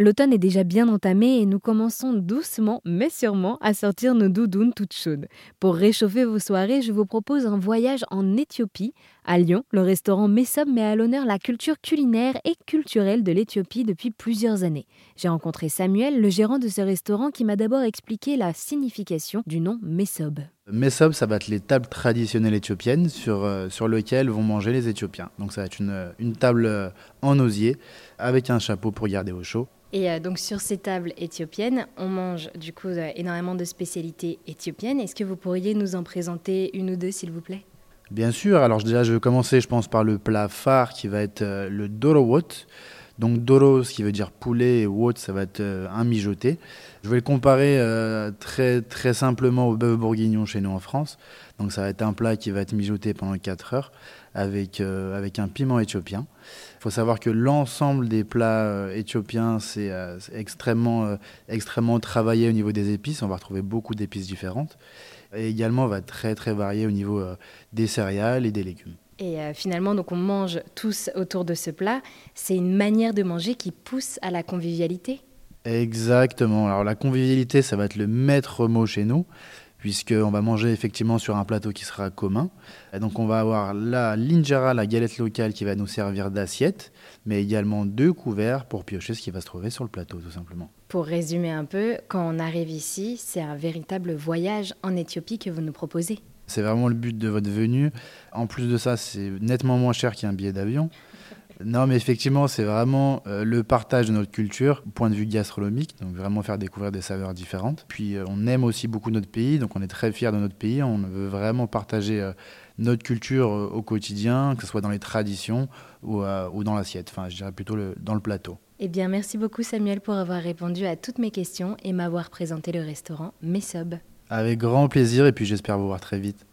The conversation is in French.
L'automne est déjà bien entamé et nous commençons doucement mais sûrement à sortir nos doudounes toutes chaudes. Pour réchauffer vos soirées, je vous propose un voyage en Éthiopie. À Lyon, le restaurant Messob met à l'honneur la culture culinaire et culturelle de l'Éthiopie depuis plusieurs années. J'ai rencontré Samuel, le gérant de ce restaurant, qui m'a d'abord expliqué la signification du nom Messob. Messob, ça va être les tables traditionnelles éthiopiennes sur, euh, sur lesquelles vont manger les Éthiopiens. Donc ça va être une, une table euh, en osier avec un chapeau pour garder au chaud et euh, donc sur ces tables éthiopiennes, on mange du coup euh, énormément de spécialités éthiopiennes. Est-ce que vous pourriez nous en présenter une ou deux, s'il vous plaît? Bien sûr. Alors déjà, je vais commencer, je pense, par le plat phare qui va être euh, le dorowot. Donc doro, ce qui veut dire poulet, et wot, ça va être un mijoté. Je vais le comparer très, très simplement au bœuf bourguignon chez nous en France. Donc ça va être un plat qui va être mijoté pendant 4 heures avec, avec un piment éthiopien. Il faut savoir que l'ensemble des plats euh, éthiopiens, c'est euh, extrêmement, euh, extrêmement travaillé au niveau des épices. On va retrouver beaucoup d'épices différentes. Et également, on va très très varier au niveau des céréales et des légumes. Et finalement, donc on mange tous autour de ce plat. C'est une manière de manger qui pousse à la convivialité. Exactement. Alors la convivialité, ça va être le maître mot chez nous puisqu'on va manger effectivement sur un plateau qui sera commun. Et donc on va avoir la linjara, la galette locale qui va nous servir d'assiette, mais également deux couverts pour piocher ce qui va se trouver sur le plateau tout simplement. Pour résumer un peu, quand on arrive ici, c'est un véritable voyage en Éthiopie que vous nous proposez. C'est vraiment le but de votre venue. En plus de ça, c'est nettement moins cher qu'un billet d'avion. Non, mais effectivement, c'est vraiment euh, le partage de notre culture, point de vue gastronomique, donc vraiment faire découvrir des saveurs différentes. Puis euh, on aime aussi beaucoup notre pays, donc on est très fiers de notre pays, on veut vraiment partager euh, notre culture au quotidien, que ce soit dans les traditions ou, dans l'assiette, enfin je dirais plutôt le, dans le plateau. Eh bien, merci beaucoup Samuel pour avoir répondu à toutes mes questions et m'avoir présenté le restaurant Messob. Avec grand plaisir et puis j'espère vous voir très vite.